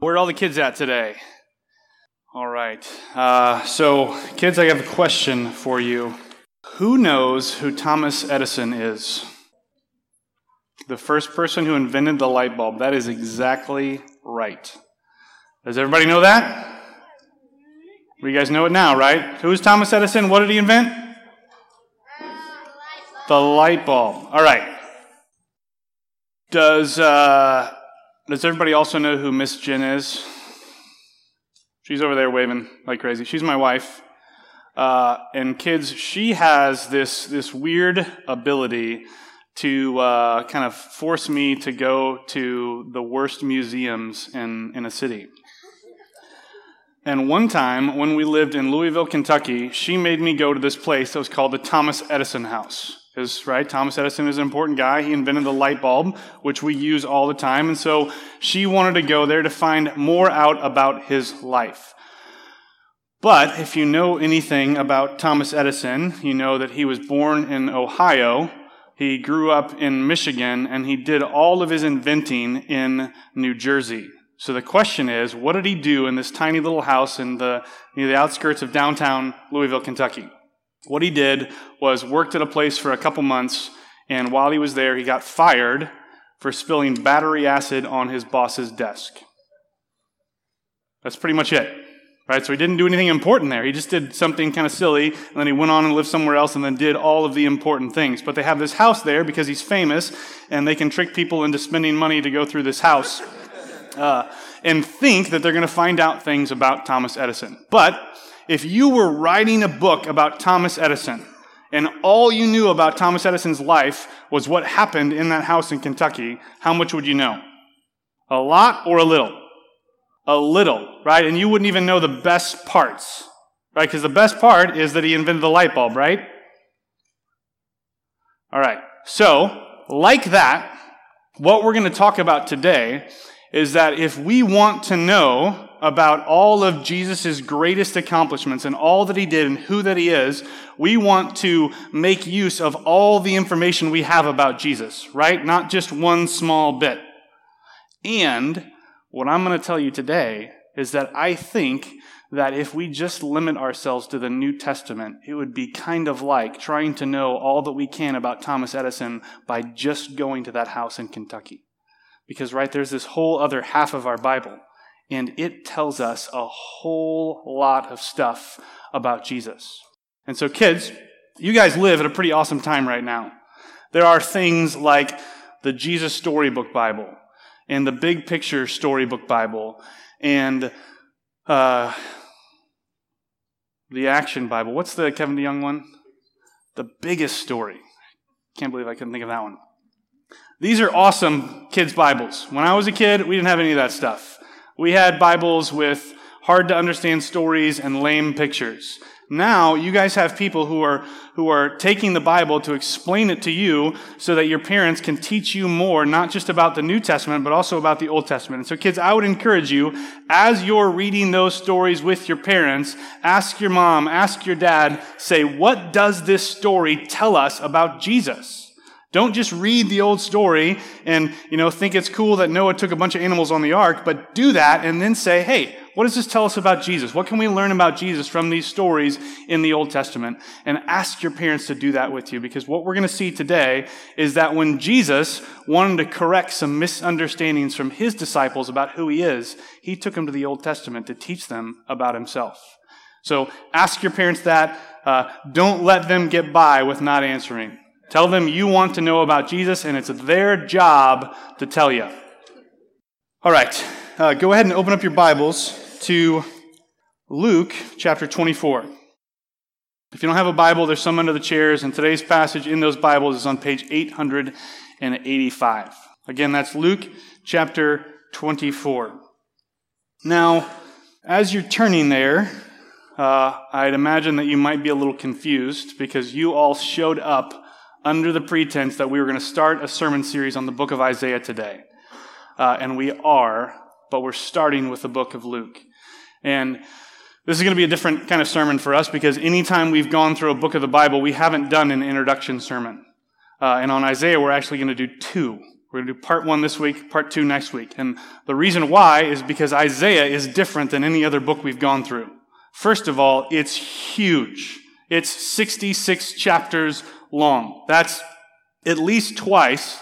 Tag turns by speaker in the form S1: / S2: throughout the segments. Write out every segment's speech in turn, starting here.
S1: Where are all the kids at today? All right. Uh, so, kids, I have a question for you. Who knows who Thomas Edison is? The first person who invented the light bulb. That is exactly right. Does everybody know that? You guys know it now, right? Who is Thomas Edison? What did he invent? The light bulb. All right. Does uh, does everybody also know who Miss Jen is? She's over there waving like crazy. She's my wife. Uh, and kids, she has this this weird ability to uh, kind of force me to go to the worst museums in, in a city. And one time, when we lived in Louisville, Kentucky, she made me go to this place that was called the Thomas Edison House. Because, right, Thomas Edison is an important guy. He invented the light bulb, which we use all the time. And so she wanted to go there to find more out about his life. But if you know anything about Thomas Edison, you know that he was born in Ohio he grew up in Michigan and he did all of his inventing in New Jersey. So the question is, what did he do in this tiny little house in the, near the outskirts of downtown Louisville, Kentucky? What he did was worked at a place for a couple months, and while he was there, he got fired for spilling battery acid on his boss's desk. That's pretty much it. Right? So he didn't do anything important there. He just did something kind of silly, and then he went on and lived somewhere else and then did all of the important things. But they have this house there because he's famous, and they can trick people into spending money to go through this house uh, and think that they're going to find out things about Thomas Edison. But if you were writing a book about Thomas Edison, and all you knew about Thomas Edison's life was what happened in that house in Kentucky, how much would you know? A lot or a little? a little, right? And you wouldn't even know the best parts, right? Because the best part is that he invented the light bulb, right? All right. So, like that, what we're going to talk about today is that if we want to know about all of Jesus' greatest accomplishments and all that he did and who that he is, we want to make use of all the information we have about Jesus, right? Not just one small bit. And what I'm going to tell you today is that I think that if we just limit ourselves to the New Testament, it would be kind of like trying to know all that we can about Thomas Edison by just going to that house in Kentucky. Because, right, there's this whole other half of our Bible, and it tells us a whole lot of stuff about Jesus. And so, kids, you guys live at a pretty awesome time right now. There are things like the Jesus Storybook Bible, and the Big Picture Storybook Bible and uh, the Action Bible. What's the Kevin DeYoung one? The Biggest Story. Can't believe I couldn't think of that one. These are awesome kids' Bibles. When I was a kid, we didn't have any of that stuff. We had Bibles with hard to understand stories and lame pictures. Now you guys have people who are, who are taking the Bible to explain it to you so that your parents can teach you more, not just about the New Testament, but also about the Old Testament. And so kids, I would encourage you, as you're reading those stories with your parents, ask your mom, ask your dad, say, what does this story tell us about Jesus? Don't just read the old story and, you know, think it's cool that Noah took a bunch of animals on the ark, but do that and then say, hey, what does this tell us about Jesus? What can we learn about Jesus from these stories in the Old Testament? And ask your parents to do that with you because what we're going to see today is that when Jesus wanted to correct some misunderstandings from his disciples about who he is, he took them to the Old Testament to teach them about himself. So ask your parents that. Uh, don't let them get by with not answering. Tell them you want to know about Jesus, and it's their job to tell you. All right, uh, go ahead and open up your Bibles to Luke chapter 24. If you don't have a Bible, there's some under the chairs, and today's passage in those Bibles is on page 885. Again, that's Luke chapter 24. Now, as you're turning there, uh, I'd imagine that you might be a little confused because you all showed up under the pretense that we were going to start a sermon series on the book of Isaiah today. Uh, and we are, but we're starting with the book of Luke. And this is going to be a different kind of sermon for us because anytime we've gone through a book of the Bible, we haven't done an introduction sermon. Uh, and on Isaiah, we're actually going to do two. We're going to do part one this week, part two next week. And the reason why is because Isaiah is different than any other book we've gone through. First of all, it's huge. It's 66 chapters long. That's at least twice,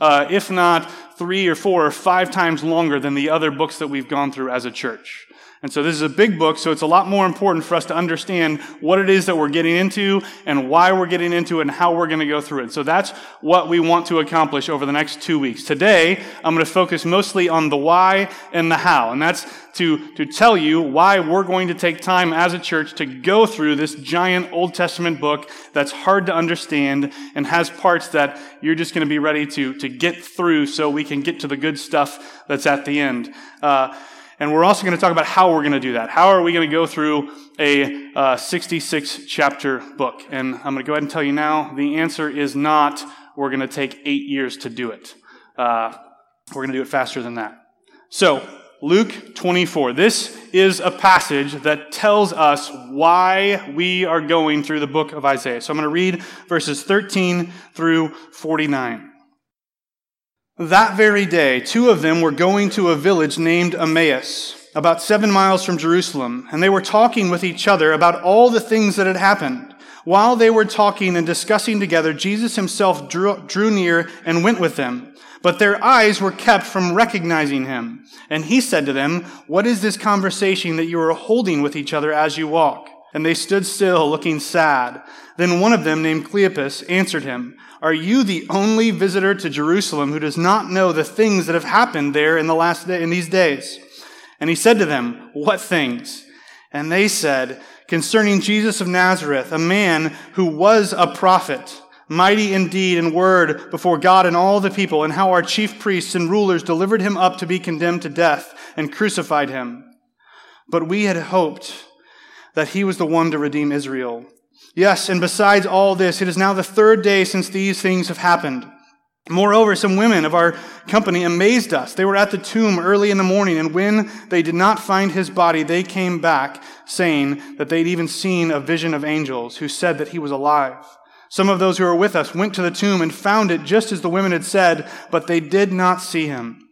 S1: uh, if not three or four or five times longer than the other books that we've gone through as a church. And so this is a big book, so it's a lot more important for us to understand what it is that we're getting into and why we're getting into it and how we're going to go through it. So that's what we want to accomplish over the next two weeks. Today, I'm going to focus mostly on the why and the how. And that's to, to tell you why we're going to take time as a church to go through this giant Old Testament book that's hard to understand and has parts that you're just going to be ready to, to get through so we can get to the good stuff that's at the end. Uh, and we're also going to talk about how we're going to do that. How are we going to go through a uh, 66 chapter book? And I'm going to go ahead and tell you now the answer is not we're going to take eight years to do it. Uh, we're going to do it faster than that. So, Luke 24. This is a passage that tells us why we are going through the book of Isaiah. So I'm going to read verses 13 through 49. That very day, two of them were going to a village named Emmaus, about seven miles from Jerusalem, and they were talking with each other about all the things that had happened. While they were talking and discussing together, Jesus himself drew, drew near and went with them. But their eyes were kept from recognizing him. And he said to them, What is this conversation that you are holding with each other as you walk? And they stood still, looking sad. Then one of them, named Cleopas, answered him, are you the only visitor to Jerusalem who does not know the things that have happened there in the last day, in these days? And he said to them, What things? And they said, Concerning Jesus of Nazareth, a man who was a prophet, mighty indeed in word before God and all the people, and how our chief priests and rulers delivered him up to be condemned to death and crucified him. But we had hoped that he was the one to redeem Israel. Yes, and besides all this, it is now the third day since these things have happened. Moreover, some women of our company amazed us. They were at the tomb early in the morning, and when they did not find his body, they came back saying that they'd even seen a vision of angels who said that he was alive. Some of those who were with us went to the tomb and found it just as the women had said, but they did not see him.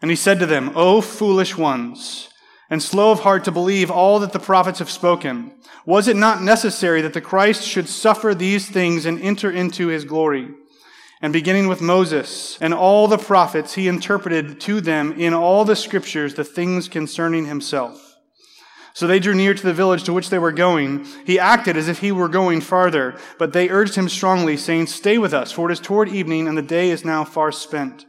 S1: And he said to them, O foolish ones, and slow of heart to believe all that the prophets have spoken. Was it not necessary that the Christ should suffer these things and enter into his glory? And beginning with Moses and all the prophets, he interpreted to them in all the scriptures the things concerning himself. So they drew near to the village to which they were going. He acted as if he were going farther, but they urged him strongly, saying, Stay with us, for it is toward evening, and the day is now far spent.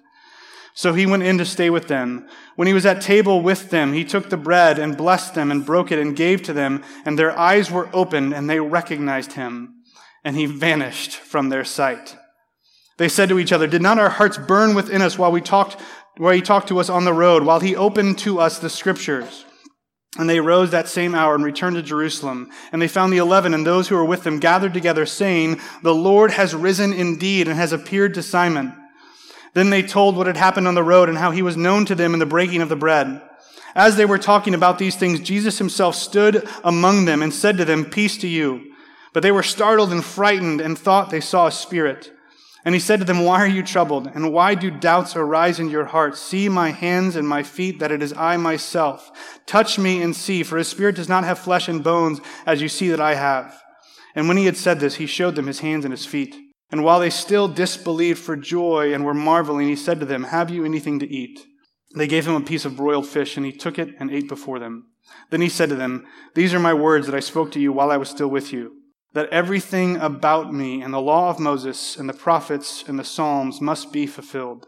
S1: So he went in to stay with them. When he was at table with them, he took the bread and blessed them and broke it and gave to them, and their eyes were opened and they recognized him, and he vanished from their sight. They said to each other, Did not our hearts burn within us while we talked, while he talked to us on the road, while he opened to us the scriptures? And they rose that same hour and returned to Jerusalem. And they found the eleven and those who were with them gathered together, saying, The Lord has risen indeed and has appeared to Simon. Then they told what had happened on the road and how he was known to them in the breaking of the bread. As they were talking about these things, Jesus himself stood among them and said to them, Peace to you. But they were startled and frightened and thought they saw a spirit. And he said to them, Why are you troubled? And why do doubts arise in your hearts? See my hands and my feet, that it is I myself. Touch me and see, for a spirit does not have flesh and bones, as you see that I have. And when he had said this, he showed them his hands and his feet. And while they still disbelieved for joy and were marveling, he said to them, Have you anything to eat? They gave him a piece of broiled fish, and he took it and ate before them. Then he said to them, These are my words that I spoke to you while I was still with you, that everything about me and the law of Moses and the prophets and the Psalms must be fulfilled.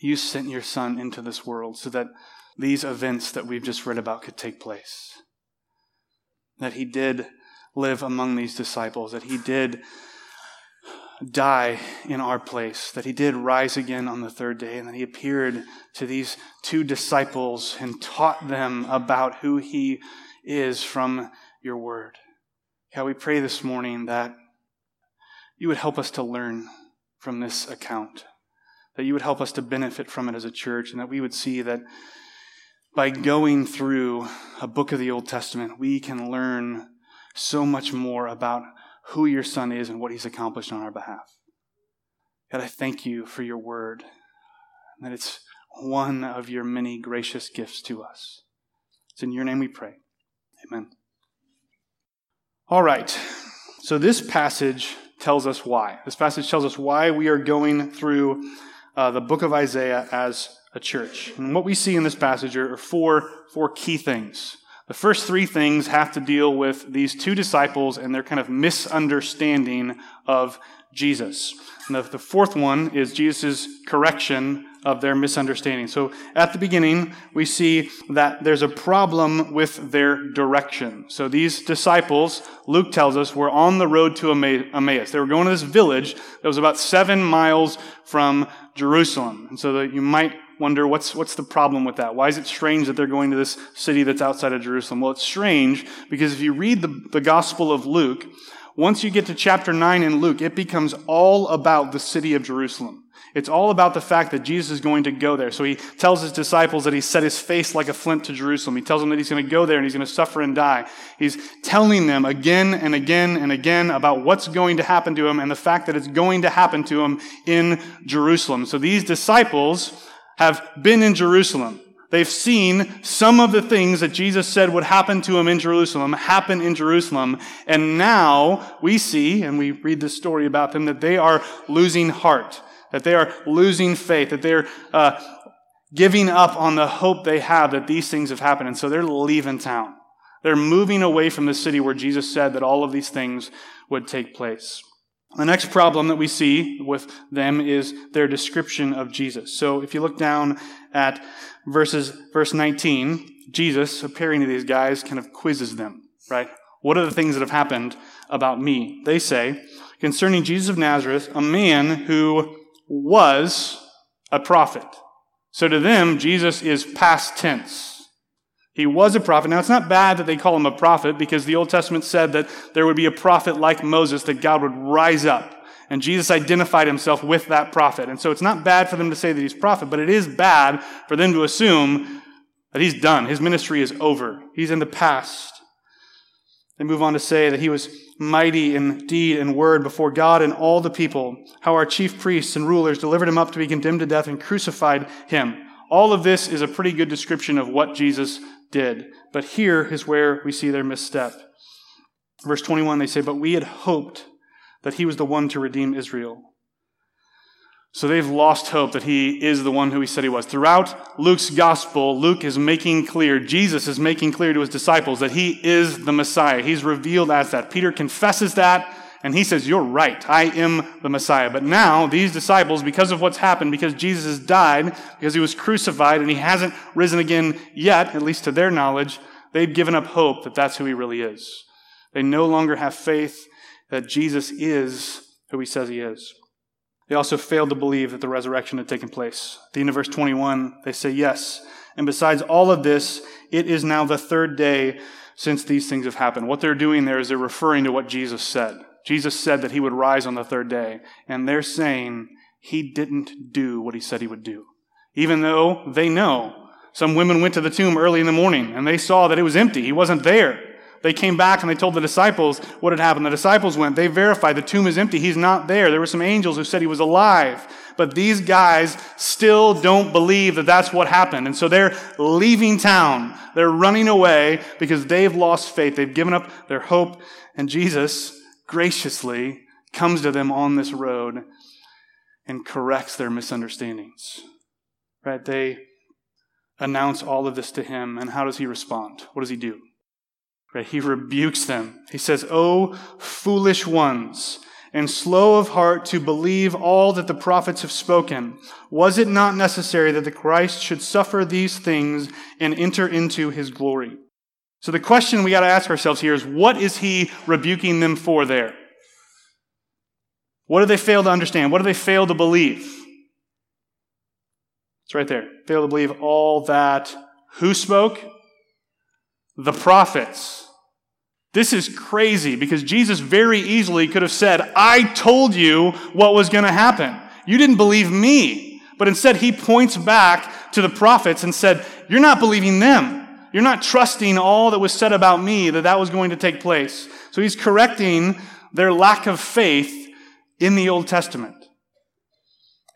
S1: you sent your son into this world so that these events that we've just read about could take place. That he did live among these disciples, that he did die in our place, that he did rise again on the third day, and that he appeared to these two disciples and taught them about who he is from your word. God, we pray this morning that you would help us to learn from this account, that you would help us to benefit from it as a church, and that we would see that by going through a book of the Old Testament, we can learn so much more about who your son is and what he's accomplished on our behalf. God, I thank you for your word, and that it's one of your many gracious gifts to us. It's in your name we pray. Amen. All right. So this passage tells us why. This passage tells us why we are going through uh, the book of Isaiah as a church. And what we see in this passage are four, four key things. The first three things have to deal with these two disciples and their kind of misunderstanding of Jesus. And the, the fourth one is Jesus' correction of their misunderstanding. So at the beginning, we see that there's a problem with their direction. So these disciples, Luke tells us, were on the road to Emmaus. They were going to this village that was about seven miles from Jerusalem. And so that you might wonder what's, what's the problem with that? Why is it strange that they're going to this city that's outside of Jerusalem? Well, it's strange because if you read the, the Gospel of Luke, once you get to chapter 9 in Luke, it becomes all about the city of Jerusalem. It's all about the fact that Jesus is going to go there. So he tells his disciples that he set his face like a flint to Jerusalem. He tells them that he's going to go there and he's going to suffer and die. He's telling them again and again and again about what's going to happen to him and the fact that it's going to happen to him in Jerusalem. So these disciples have been in Jerusalem. They've seen some of the things that Jesus said would happen to him in Jerusalem happen in Jerusalem. And now we see, and we read this story about them, that they are losing heart, that they are losing faith, that they're uh, giving up on the hope they have that these things have happened. And so they're leaving town. They're moving away from the city where Jesus said that all of these things would take place. The next problem that we see with them is their description of Jesus. So if you look down at verses, verse 19, Jesus, appearing to these guys, kind of quizzes them, right? What are the things that have happened about me? They say, concerning Jesus of Nazareth, a man who was a prophet. So to them, Jesus is past tense. He was a prophet. Now, it's not bad that they call him a prophet because the Old Testament said that there would be a prophet like Moses, that God would rise up. And Jesus identified himself with that prophet. And so it's not bad for them to say that he's prophet, but it is bad for them to assume that he's done. His ministry is over. He's in the past. They move on to say that he was mighty in deed and word before God and all the people, how our chief priests and rulers delivered him up to be condemned to death and crucified him. All of this is a pretty good description of what Jesus did. But here is where we see their misstep. Verse 21, they say, But we had hoped that he was the one to redeem Israel. So they've lost hope that he is the one who he said he was. Throughout Luke's gospel, Luke is making clear, Jesus is making clear to his disciples that he is the Messiah. He's revealed as that. Peter confesses that and he says, You're right. I am the Messiah. But now, these disciples, because of what's happened, because Jesus has died, because he was crucified, and he hasn't risen again yet, at least to their knowledge, they've given up hope that that's who he really is. They no longer have faith that Jesus is who he says he is. They also failed to believe that the resurrection had taken place. At the end of verse 21, they say, Yes. And besides all of this, it is now the third day since these things have happened. What they're doing there is they're referring to what Jesus said. Jesus said that he would rise on the third day, and they're saying he didn't do what he said he would do. Even though they know. Some women went to the tomb early in the morning and they saw that it was empty. He wasn't there. They came back and they told the disciples what had happened. The disciples went. They verified the tomb is empty. He's not there. There were some angels who said he was alive. But these guys still don't believe that that's what happened. And so they're leaving town. They're running away because they've lost faith. They've given up their hope. And Jesus graciously comes to them on this road and corrects their misunderstandings. Right? They announce all of this to him, and how does he respond? What does he do? Right? He rebukes them. He says, Oh, foolish ones, and slow of heart to believe all that the prophets have spoken. Was it not necessary that the Christ should suffer these things and enter into his glory? So the question we got to ask ourselves here is what is he rebuking them for there? What do they fail to understand? What do they fail to believe? It's right there. Fail to believe all that who spoke? The prophets. This is crazy because Jesus very easily could have said, I told you what was going to happen. You didn't believe me. But instead, he points back to the prophets and said, You're not believing them. You're not trusting all that was said about me that that was going to take place. So he's correcting their lack of faith in the Old Testament.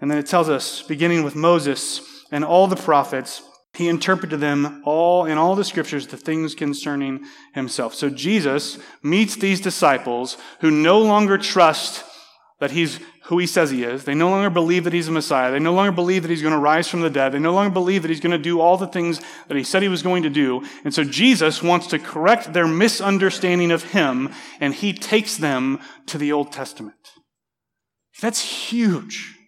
S1: And then it tells us, beginning with Moses and all the prophets, he interpreted them all in all the scriptures the things concerning himself. So Jesus meets these disciples who no longer trust that he's who he says he is. They no longer believe that he's a Messiah. They no longer believe that he's going to rise from the dead. They no longer believe that he's going to do all the things that he said he was going to do. And so Jesus wants to correct their misunderstanding of him, and he takes them to the Old Testament. That's huge.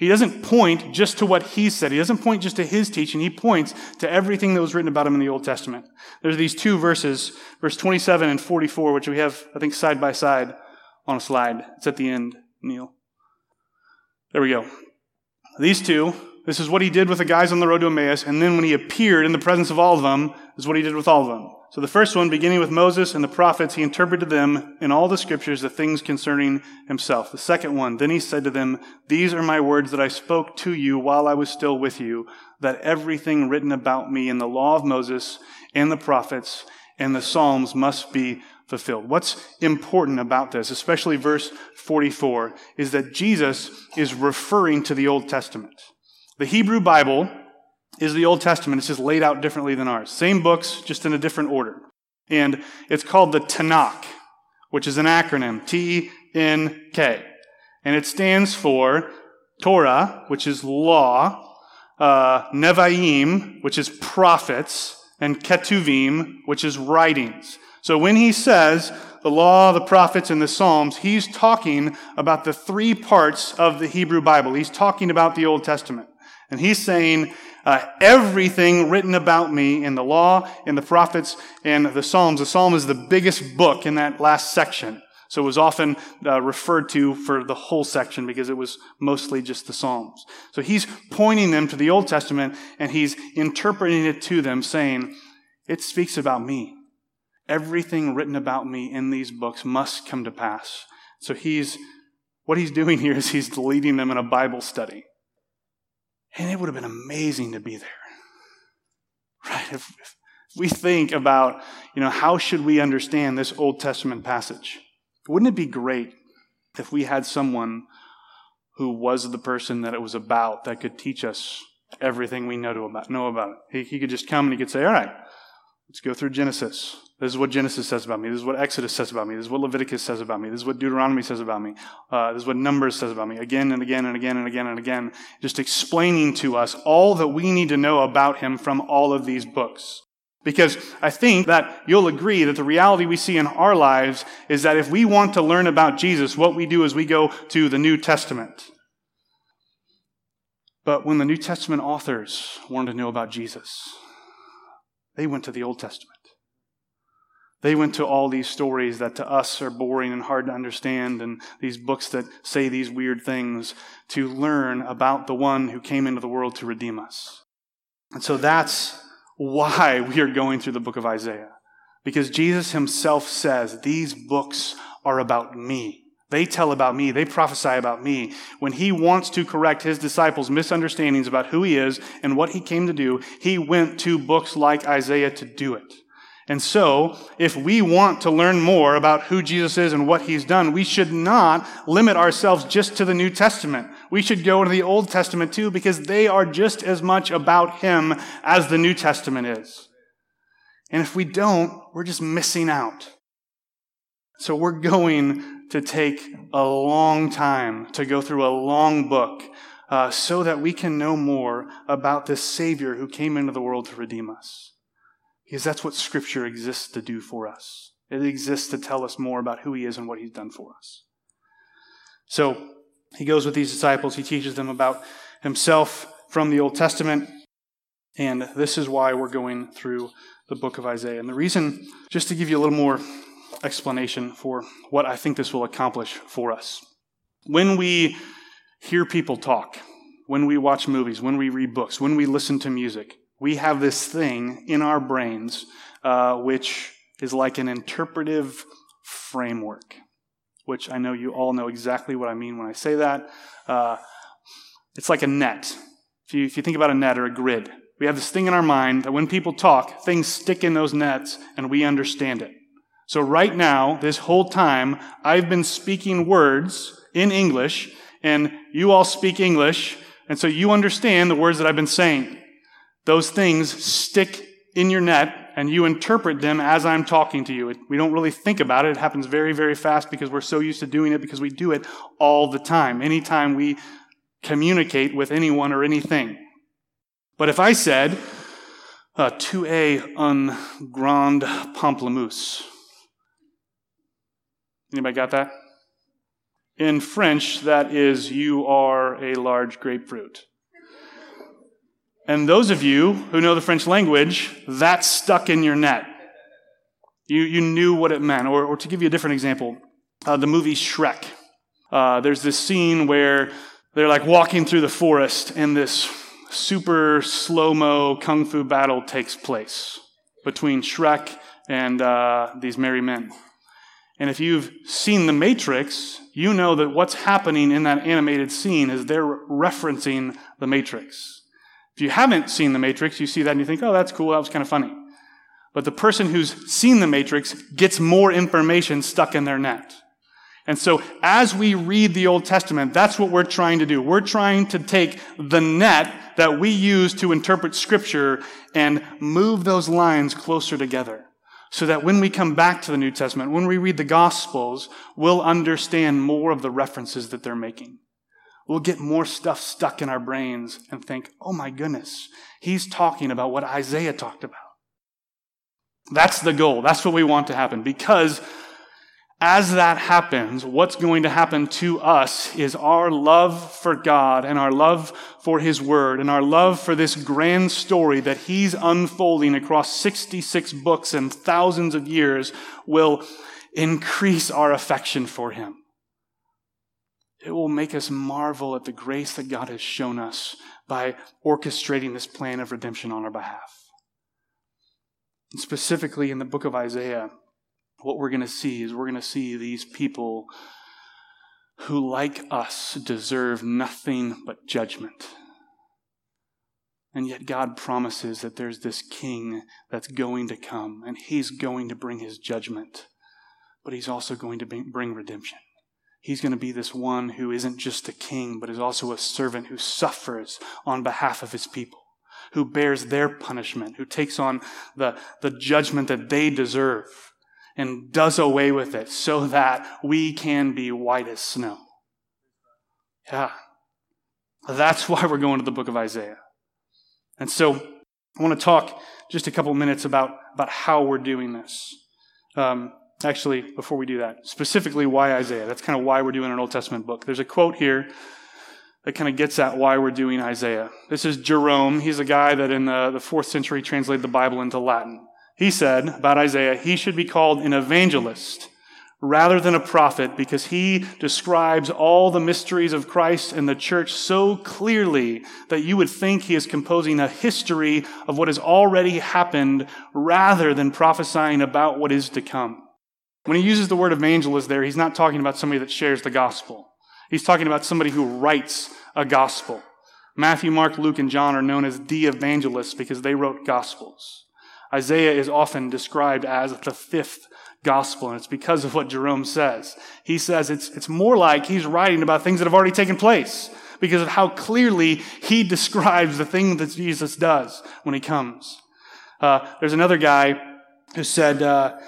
S1: He doesn't point just to what he said. He doesn't point just to his teaching. He points to everything that was written about him in the Old Testament. There's these two verses, verse 27 and 44, which we have, I think, side by side on a slide. It's at the end. Neil. There we go. These two, this is what he did with the guys on the road to Emmaus, and then when he appeared in the presence of all of them, is what he did with all of them. So the first one, beginning with Moses and the prophets, he interpreted them in all the scriptures the things concerning himself. The second one, then he said to them, These are my words that I spoke to you while I was still with you, that everything written about me in the law of Moses and the prophets and the Psalms must be fulfilled. What's important about this, especially verse 44, is that Jesus is referring to the Old Testament. The Hebrew Bible is the Old Testament. It's just laid out differently than ours. Same books, just in a different order. And it's called the Tanakh, which is an acronym T N K. And it stands for Torah, which is law, uh, Nevi'im, which is prophets, and Ketuvim, which is writings. So when he says the law, the prophets, and the Psalms, he's talking about the three parts of the Hebrew Bible. He's talking about the Old Testament. And he's saying, uh, everything written about me in the law, in the prophets, and the Psalms. The Psalm is the biggest book in that last section. So it was often uh, referred to for the whole section because it was mostly just the Psalms. So he's pointing them to the Old Testament and he's interpreting it to them, saying, It speaks about me. Everything written about me in these books must come to pass. So he's, what he's doing here is he's leading them in a Bible study. And it would have been amazing to be there. Right? If, if we think about, you know, how should we understand this Old Testament passage? Wouldn't it be great if we had someone who was the person that it was about that could teach us everything we know, to about, know about it? He, he could just come and he could say, all right, let's go through Genesis. This is what Genesis says about me. This is what Exodus says about me. This is what Leviticus says about me. This is what Deuteronomy says about me. Uh, this is what Numbers says about me. Again and again and again and again and again. Just explaining to us all that we need to know about him from all of these books. Because I think that you'll agree that the reality we see in our lives is that if we want to learn about Jesus, what we do is we go to the New Testament. But when the New Testament authors wanted to know about Jesus, they went to the Old Testament. They went to all these stories that to us are boring and hard to understand, and these books that say these weird things to learn about the one who came into the world to redeem us. And so that's why we are going through the book of Isaiah. Because Jesus himself says, These books are about me. They tell about me. They prophesy about me. When he wants to correct his disciples' misunderstandings about who he is and what he came to do, he went to books like Isaiah to do it. And so, if we want to learn more about who Jesus is and what he's done, we should not limit ourselves just to the New Testament. We should go to the Old Testament too, because they are just as much about him as the New Testament is. And if we don't, we're just missing out. So we're going to take a long time to go through a long book uh, so that we can know more about this Savior who came into the world to redeem us. Because that's what Scripture exists to do for us. It exists to tell us more about who He is and what He's done for us. So he goes with these disciples, he teaches them about Himself from the Old Testament. And this is why we're going through the book of Isaiah. And the reason, just to give you a little more explanation for what I think this will accomplish for us. When we hear people talk, when we watch movies, when we read books, when we listen to music, we have this thing in our brains uh, which is like an interpretive framework, which I know you all know exactly what I mean when I say that. Uh, it's like a net. If you, if you think about a net or a grid, we have this thing in our mind that when people talk, things stick in those nets and we understand it. So right now, this whole time, I've been speaking words in English and you all speak English. And so you understand the words that I've been saying. Those things stick in your net and you interpret them as I'm talking to you. We don't really think about it. It happens very, very fast because we're so used to doing it because we do it all the time. Anytime we communicate with anyone or anything. But if I said, uh, es un grand pamplemousse. Anybody got that? In French, that is, you are a large grapefruit. And those of you who know the French language, that's stuck in your net. You, you knew what it meant. Or, or to give you a different example, uh, the movie Shrek. Uh, there's this scene where they're like walking through the forest and this super slow mo kung fu battle takes place between Shrek and uh, these merry men. And if you've seen The Matrix, you know that what's happening in that animated scene is they're referencing The Matrix. If you haven't seen The Matrix, you see that and you think, oh, that's cool, that was kind of funny. But the person who's seen The Matrix gets more information stuck in their net. And so, as we read the Old Testament, that's what we're trying to do. We're trying to take the net that we use to interpret Scripture and move those lines closer together. So that when we come back to the New Testament, when we read the Gospels, we'll understand more of the references that they're making we'll get more stuff stuck in our brains and think, oh my goodness, he's talking about what Isaiah talked about. That's the goal. That's what we want to happen because as that happens, what's going to happen to us is our love for God and our love for His Word and our love for this grand story that He's unfolding across 66 books and thousands of years will increase our affection for Him. It will make us marvel at the grace that God has shown us by orchestrating this plan of redemption on our behalf. And specifically in the book of Isaiah, what we're going to see is we're going to see these people who, like us, deserve nothing but judgment. And yet God promises that there's this king that's going to come, and he's going to bring his judgment, but he's also going to bring redemption. He's going to be this one who isn't just a king, but is also a servant who suffers on behalf of his people, who bears their punishment, who takes on the, the judgment that they deserve and does away with it so that we can be white as snow. Yeah. That's why we're going to the book of Isaiah. And so I want to talk just a couple minutes about, about how we're doing this. Um, Actually, before we do that, specifically why Isaiah? That's kind of why we're doing an Old Testament book. There's a quote here that kind of gets at why we're doing Isaiah. This is Jerome. He's a guy that in the, the fourth century translated the Bible into Latin. He said about Isaiah, he should be called an evangelist rather than a prophet because he describes all the mysteries of Christ and the church so clearly that you would think he is composing a history of what has already happened rather than prophesying about what is to come. When he uses the word evangelist there, he's not talking about somebody that shares the gospel. He's talking about somebody who writes a gospel. Matthew, Mark, Luke, and John are known as the evangelists because they wrote gospels. Isaiah is often described as the fifth gospel, and it's because of what Jerome says. He says it's, it's more like he's writing about things that have already taken place because of how clearly he describes the thing that Jesus does when he comes. Uh, there's another guy who said, uh,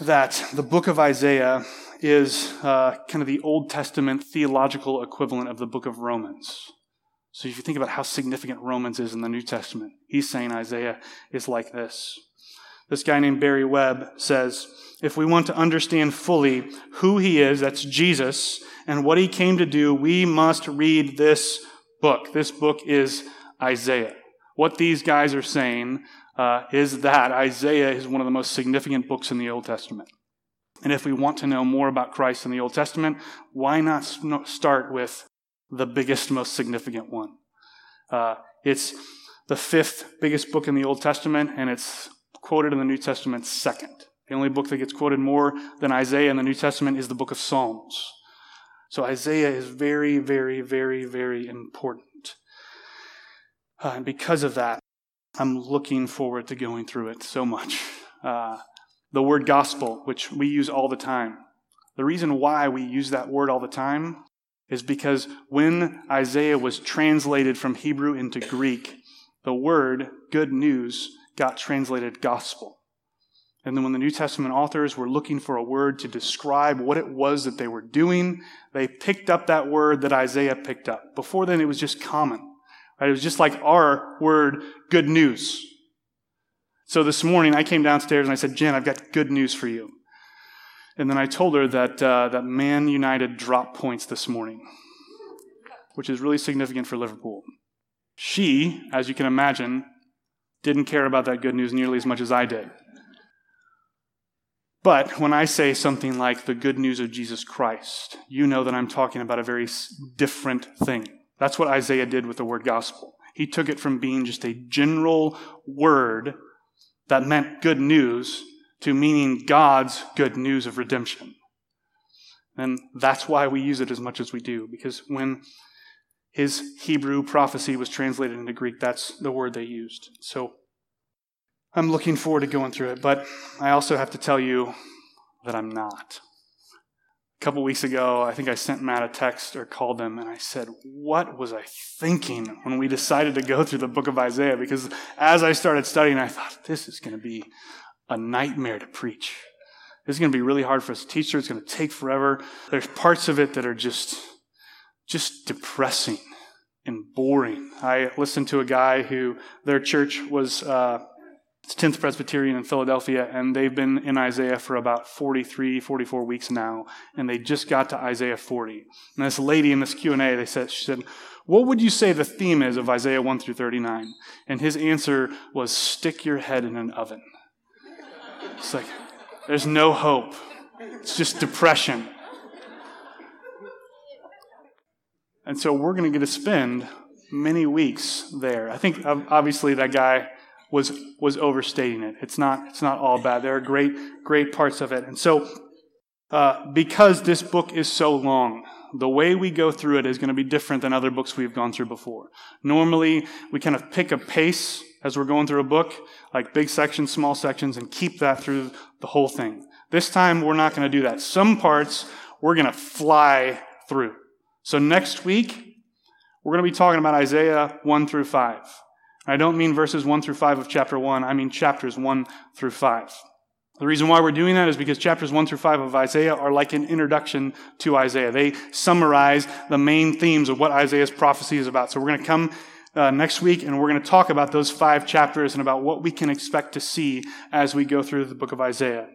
S1: that the book of Isaiah is uh, kind of the Old Testament theological equivalent of the book of Romans. So if you think about how significant Romans is in the New Testament, he's saying Isaiah is like this. This guy named Barry Webb says, if we want to understand fully who he is, that's Jesus, and what he came to do, we must read this book. This book is Isaiah. What these guys are saying uh, is that Isaiah is one of the most significant books in the Old Testament. And if we want to know more about Christ in the Old Testament, why not start with the biggest, most significant one? Uh, it's the fifth biggest book in the Old Testament, and it's quoted in the New Testament second. The only book that gets quoted more than Isaiah in the New Testament is the book of Psalms. So Isaiah is very, very, very, very important. Uh, and because of that, I'm looking forward to going through it so much. Uh, the word gospel, which we use all the time. The reason why we use that word all the time is because when Isaiah was translated from Hebrew into Greek, the word good news got translated gospel. And then when the New Testament authors were looking for a word to describe what it was that they were doing, they picked up that word that Isaiah picked up. Before then, it was just common. Right? It was just like our word, good news. So this morning, I came downstairs and I said, Jen, I've got good news for you. And then I told her that, uh, that Man United dropped points this morning, which is really significant for Liverpool. She, as you can imagine, didn't care about that good news nearly as much as I did. But when I say something like the good news of Jesus Christ, you know that I'm talking about a very different thing. That's what Isaiah did with the word gospel. He took it from being just a general word that meant good news to meaning God's good news of redemption. And that's why we use it as much as we do, because when his Hebrew prophecy was translated into Greek, that's the word they used. So I'm looking forward to going through it, but I also have to tell you that I'm not. A couple weeks ago, I think I sent Matt a text or called him, and I said, What was I thinking when we decided to go through the book of Isaiah? Because as I started studying, I thought, This is going to be a nightmare to preach. This is going to be really hard for us to teach her. It's going to take forever. There's parts of it that are just, just depressing and boring. I listened to a guy who their church was uh, it's 10th Presbyterian in Philadelphia, and they've been in Isaiah for about 43, 44 weeks now, and they just got to Isaiah 40. And this lady in this Q&A, they said, she said, what would you say the theme is of Isaiah 1 through 39? And his answer was, stick your head in an oven. It's like, there's no hope. It's just depression. And so we're going to get to spend many weeks there. I think obviously that guy was was overstating it. It's not it's not all bad. There are great great parts of it. And so uh, because this book is so long, the way we go through it is going to be different than other books we've gone through before. Normally, we kind of pick a pace as we're going through a book, like big sections, small sections, and keep that through the whole thing. This time, we're not going to do that. Some parts we're going to fly through. So next week, we're going to be talking about Isaiah 1 through 5. I don't mean verses 1 through 5 of chapter 1, I mean chapters 1 through 5. The reason why we're doing that is because chapters 1 through 5 of Isaiah are like an introduction to Isaiah. They summarize the main themes of what Isaiah's prophecy is about. So we're going to come uh, next week and we're going to talk about those five chapters and about what we can expect to see as we go through the book of Isaiah.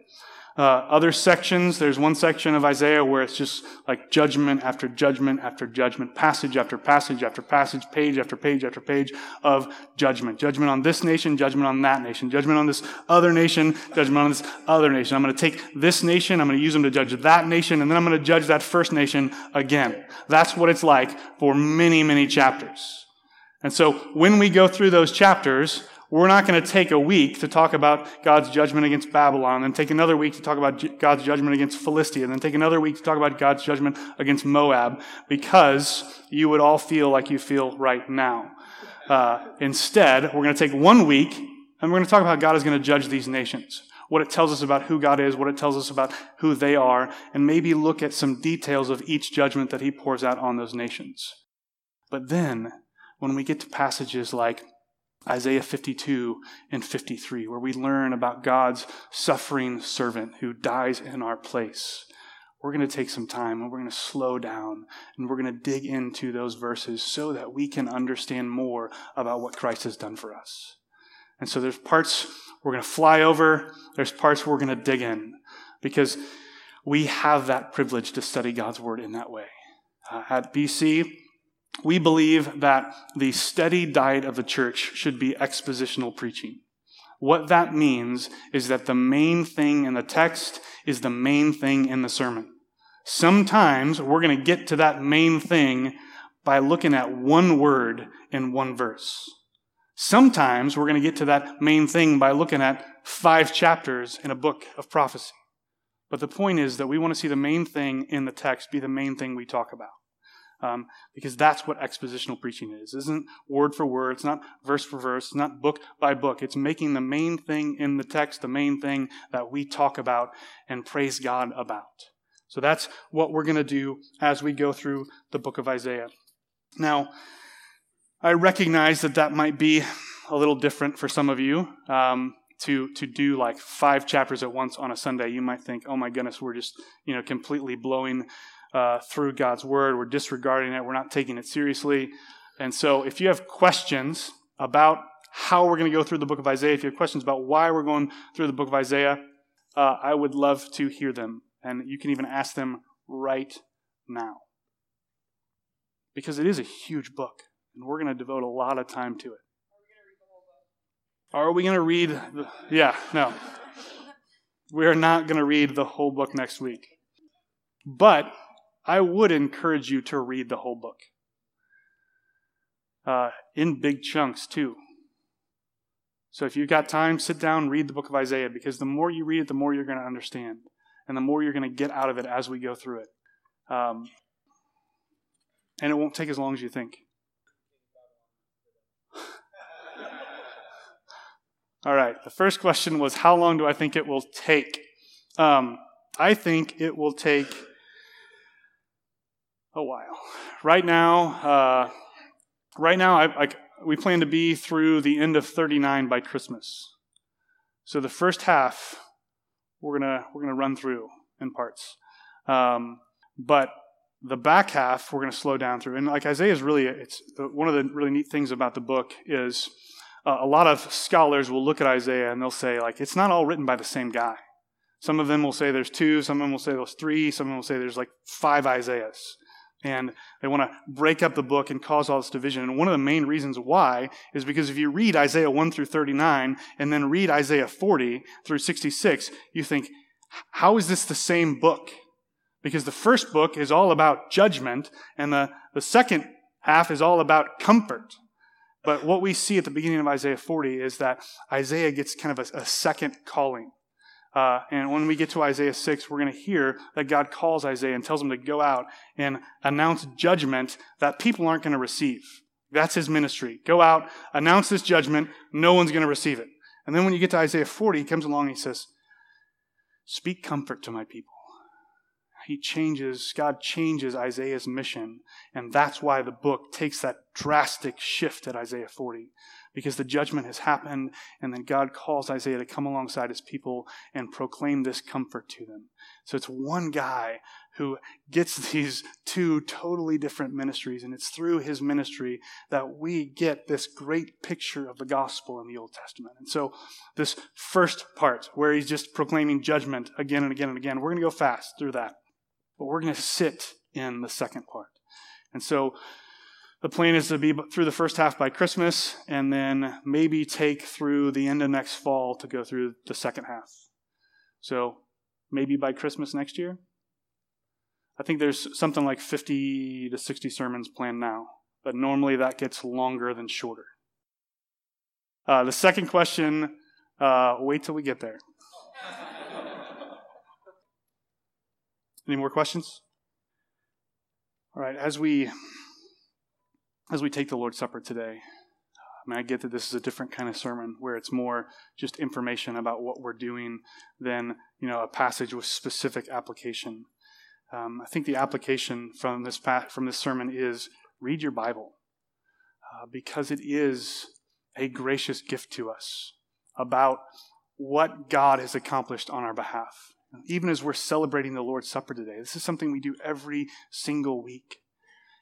S1: Uh, other sections, there's one section of Isaiah where it's just like judgment after judgment after judgment, passage after passage after passage, page after page after page of judgment. Judgment on this nation, judgment on that nation, judgment on this other nation, judgment on this other nation. I'm going to take this nation, I'm going to use them to judge that nation, and then I'm going to judge that first nation again. That's what it's like for many, many chapters. And so when we go through those chapters, we're not going to take a week to talk about God's judgment against Babylon, and take another week to talk about God's judgment against Philistia, and then take another week to talk about God's judgment against Moab, because you would all feel like you feel right now. Uh, instead, we're going to take one week, and we're going to talk about how God is going to judge these nations. What it tells us about who God is, what it tells us about who they are, and maybe look at some details of each judgment that He pours out on those nations. But then, when we get to passages like Isaiah 52 and 53, where we learn about God's suffering servant who dies in our place. We're going to take some time and we're going to slow down and we're going to dig into those verses so that we can understand more about what Christ has done for us. And so there's parts we're going to fly over, there's parts we're going to dig in because we have that privilege to study God's word in that way. Uh, at BC, we believe that the steady diet of the church should be expositional preaching. What that means is that the main thing in the text is the main thing in the sermon. Sometimes we're going to get to that main thing by looking at one word in one verse. Sometimes we're going to get to that main thing by looking at five chapters in a book of prophecy. But the point is that we want to see the main thing in the text be the main thing we talk about. Um, because that's what expositional preaching is. It isn't word for word, it's not verse for verse, it's not book by book. It's making the main thing in the text the main thing that we talk about and praise God about. So that's what we're going to do as we go through the book of Isaiah. Now, I recognize that that might be a little different for some of you. Um, to to do like five chapters at once on a Sunday, you might think, "Oh my goodness, we're just you know completely blowing uh, through God's word. We're disregarding it. We're not taking it seriously." And so, if you have questions about how we're going to go through the book of Isaiah, if you have questions about why we're going through the book of Isaiah, uh, I would love to hear them, and you can even ask them right now because it is a huge book, and we're going to devote a lot of time to it. Are we going to read? The, yeah, no. We're not going to read the whole book next week. But I would encourage you to read the whole book. Uh, in big chunks, too. So if you've got time, sit down, read the book of Isaiah, because the more you read it, the more you're going to understand, and the more you're going to get out of it as we go through it. Um, and it won't take as long as you think. All right, the first question was how long do I think it will take? Um, I think it will take a while. Right now, uh, right now, I, I, we plan to be through the end of 39 by Christmas. So the first half, we're gonna we're gonna run through in parts, um, but the back half we're gonna slow down through. And like Isaiah is really, it's one of the really neat things about the book is uh, a lot of scholars will look at Isaiah and they'll say, like, it's not all written by the same guy. Some of them will say there's two, some of them will say there's three, some of them will say there's like five Isaiahs. And they want to break up the book and cause all this division. And one of the main reasons why is because if you read Isaiah 1 through 39 and then read Isaiah 40 through 66, you think, how is this the same book? Because the first book is all about judgment, and the, the second half is all about comfort. But what we see at the beginning of Isaiah 40 is that Isaiah gets kind of a, a second calling. Uh, and when we get to Isaiah 6, we're going to hear that God calls Isaiah and tells him to go out and announce judgment that people aren't going to receive. That's his ministry. Go out, announce this judgment, no one's going to receive it. And then when you get to Isaiah 40, he comes along and he says, Speak comfort to my people he changes, God changes Isaiah's mission. And that's why the book takes that drastic shift at Isaiah 40. Because the judgment has happened, and then God calls Isaiah to come alongside his people and proclaim this comfort to them. So it's one guy who gets these two totally different ministries, and it's through his ministry that we get this great picture of the gospel in the Old Testament. And so, this first part, where he's just proclaiming judgment again and again and again, we're going to go fast through that. But we're going to sit in the second part. And so the plan is to be through the first half by Christmas and then maybe take through the end of next fall to go through the second half. So maybe by Christmas next year. I think there's something like 50 to 60 sermons planned now, but normally that gets longer than shorter. Uh, the second question, uh, wait till we get there. Any more questions? All right, as we as we take the Lord's Supper today, I mean, I get that this is a different kind of sermon where it's more just information about what we're doing than you know a passage with specific application. Um, I think the application from this from this sermon is read your Bible uh, because it is a gracious gift to us about what God has accomplished on our behalf. Even as we're celebrating the Lord's Supper today, this is something we do every single week.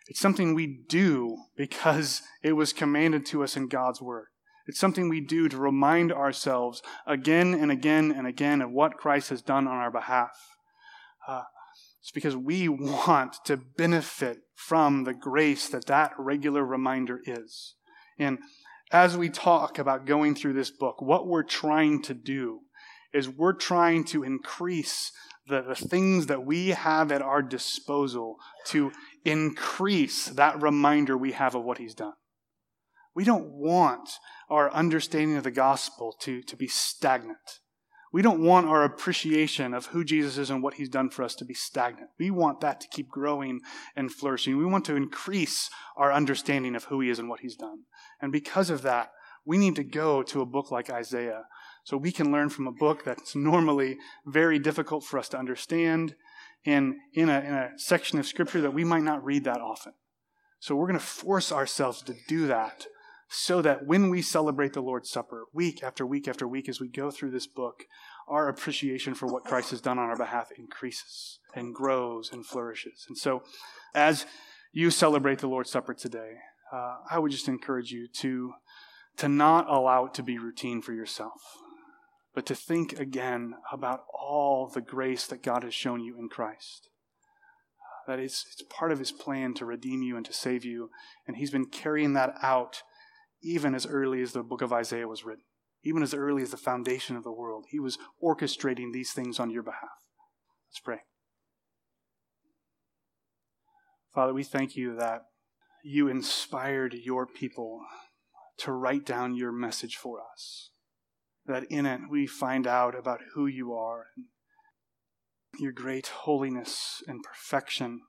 S1: It's something we do because it was commanded to us in God's Word. It's something we do to remind ourselves again and again and again of what Christ has done on our behalf. Uh, it's because we want to benefit from the grace that that regular reminder is. And as we talk about going through this book, what we're trying to do is we're trying to increase the, the things that we have at our disposal to increase that reminder we have of what he's done. We don't want our understanding of the gospel to, to be stagnant. We don't want our appreciation of who Jesus is and what he's done for us to be stagnant. We want that to keep growing and flourishing. We want to increase our understanding of who he is and what he's done. And because of that, we need to go to a book like Isaiah so we can learn from a book that's normally very difficult for us to understand and in a, in a section of scripture that we might not read that often. So we're going to force ourselves to do that so that when we celebrate the Lord's Supper, week after week after week, as we go through this book, our appreciation for what Christ has done on our behalf increases and grows and flourishes. And so, as you celebrate the Lord's Supper today, uh, I would just encourage you to, to not allow it to be routine for yourself, but to think again about all the grace that God has shown you in Christ. Uh, that it's, it's part of his plan to redeem you and to save you, and he's been carrying that out even as early as the book of Isaiah was written, even as early as the foundation of the world. He was orchestrating these things on your behalf. Let's pray. Father, we thank you that you inspired your people to write down your message for us. That in it we find out about who you are and your great holiness and perfection.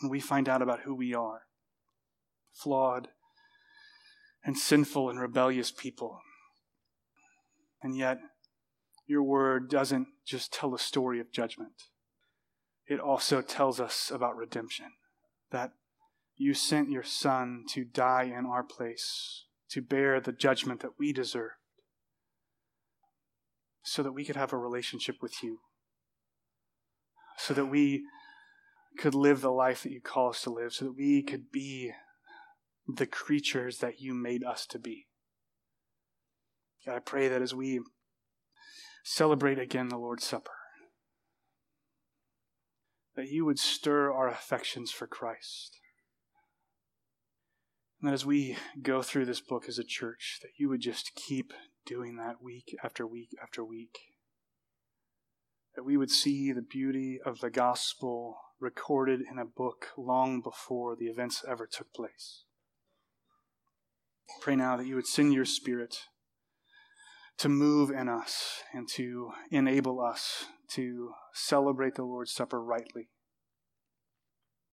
S1: And we find out about who we are flawed and sinful and rebellious people. And yet, your word doesn't just tell a story of judgment, it also tells us about redemption. That you sent your Son to die in our place, to bear the judgment that we deserved, so that we could have a relationship with you, so that we could live the life that you call us to live, so that we could be the creatures that you made us to be. God, I pray that as we celebrate again the Lord's Supper, that you would stir our affections for Christ. And that as we go through this book as a church, that you would just keep doing that week after week after week. That we would see the beauty of the gospel recorded in a book long before the events ever took place. Pray now that you would send your Spirit to move in us and to enable us to celebrate the Lord's Supper rightly.